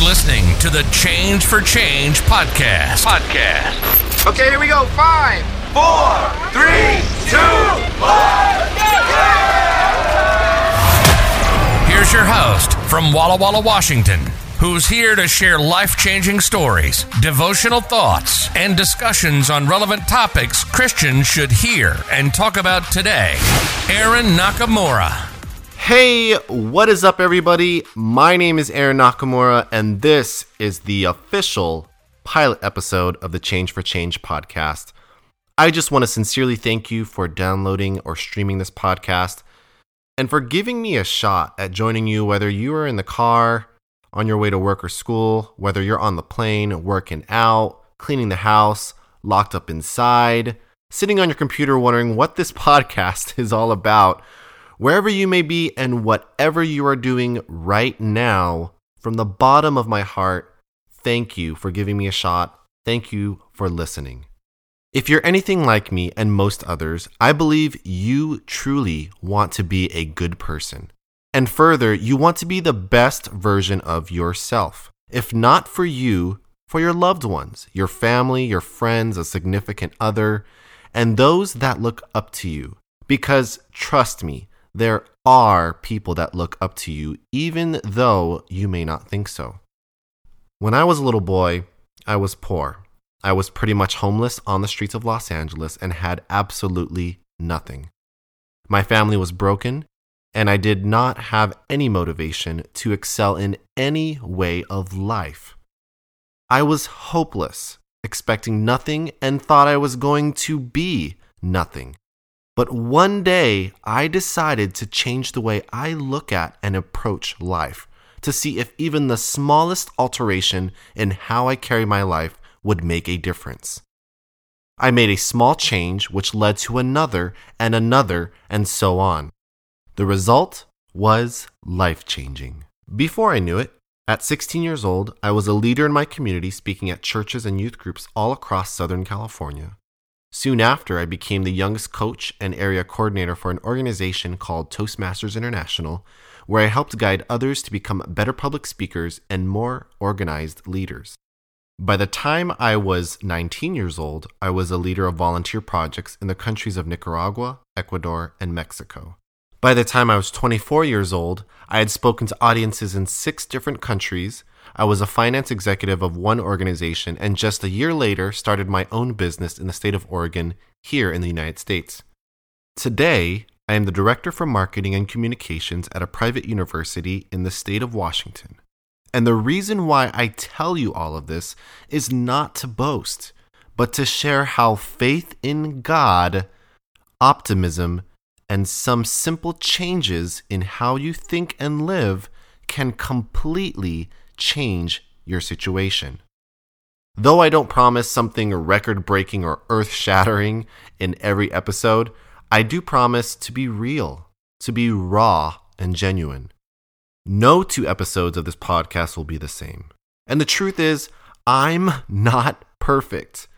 You're listening to the Change for Change podcast. Podcast. Okay, here we go. Five, four, three, two, one. Here's your host from Walla Walla, Washington, who's here to share life changing stories, devotional thoughts, and discussions on relevant topics Christians should hear and talk about today. Aaron Nakamura. Hey, what is up, everybody? My name is Aaron Nakamura, and this is the official pilot episode of the Change for Change podcast. I just want to sincerely thank you for downloading or streaming this podcast and for giving me a shot at joining you, whether you are in the car, on your way to work or school, whether you're on the plane, working out, cleaning the house, locked up inside, sitting on your computer wondering what this podcast is all about wherever you may be and whatever you are doing right now, from the bottom of my heart, thank you for giving me a shot. Thank you for listening. If you're anything like me and most others, I believe you truly want to be a good person. And further, you want to be the best version of yourself. If not for you, for your loved ones, your family, your friends, a significant other, and those that look up to you. Because trust me, there are people that look up to you, even though you may not think so. When I was a little boy, I was poor. I was pretty much homeless on the streets of Los Angeles and had absolutely nothing. My family was broken, and I did not have any motivation to excel in any way of life. I was hopeless, expecting nothing, and thought I was going to be nothing. But one day, I decided to change the way I look at and approach life to see if even the smallest alteration in how I carry my life would make a difference. I made a small change which led to another and another and so on. The result was life changing. Before I knew it, at 16 years old, I was a leader in my community speaking at churches and youth groups all across Southern California. Soon after, I became the youngest coach and area coordinator for an organization called Toastmasters International, where I helped guide others to become better public speakers and more organized leaders. By the time I was 19 years old, I was a leader of volunteer projects in the countries of Nicaragua, Ecuador, and Mexico. By the time I was 24 years old, I had spoken to audiences in six different countries I was a finance executive of one organization and just a year later started my own business in the state of Oregon here in the United States. Today, I am the director for marketing and communications at a private university in the state of Washington. And the reason why I tell you all of this is not to boast, but to share how faith in God, optimism, and some simple changes in how you think and live can completely change your situation. Though I don't promise something record breaking or earth shattering in every episode, I do promise to be real, to be raw and genuine. No two episodes of this podcast will be the same. And the truth is, I'm not perfect.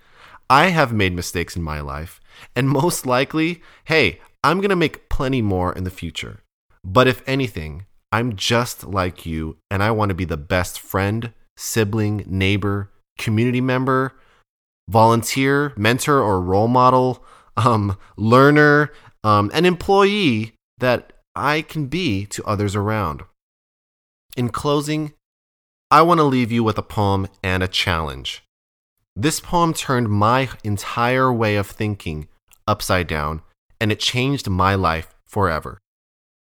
I have made mistakes in my life, and most likely, hey, I'm going to make plenty more in the future. But if anything, I'm just like you, and I want to be the best friend, sibling, neighbor, community member, volunteer, mentor, or role model, um, learner, um, an employee that I can be to others around. In closing, I want to leave you with a poem and a challenge. This poem turned my entire way of thinking upside down, and it changed my life forever.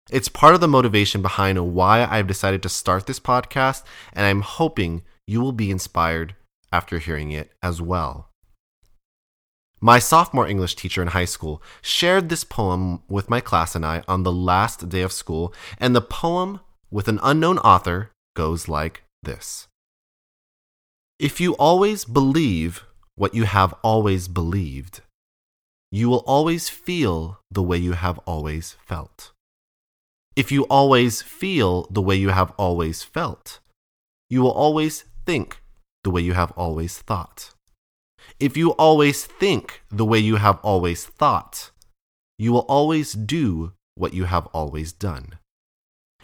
It's part of the motivation behind why I've decided to start this podcast, and I'm hoping you will be inspired after hearing it as well. My sophomore English teacher in high school shared this poem with my class and I on the last day of school, and the poem, with an unknown author, goes like this If you always believe what you have always believed, you will always feel the way you have always felt if you always feel the way you have always felt, you will always think the way you have always thought. If you always think the way you have always thought, you will always do what you have always done.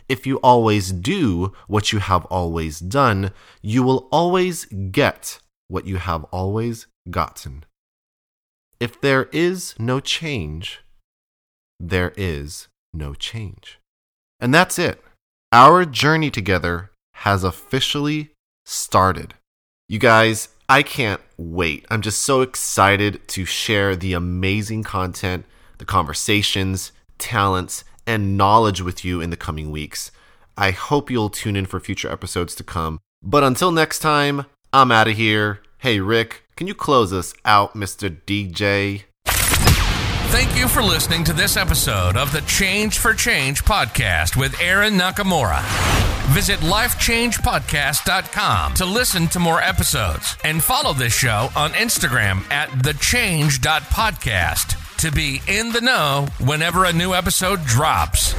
if you always do what you have always done, you will always get what you have always gotten. If there is no change, there is no change. And that's it. Our journey together has officially started. You guys, I can't wait. I'm just so excited to share the amazing content, the conversations, talents, and knowledge with you in the coming weeks. I hope you'll tune in for future episodes to come. But until next time, I'm out of here. Hey, Rick, can you close us out, Mr. DJ? Thank you for listening to this episode of the Change for Change podcast with Aaron Nakamura. Visit lifechangepodcast.com to listen to more episodes and follow this show on Instagram at thechange.podcast to be in the know whenever a new episode drops.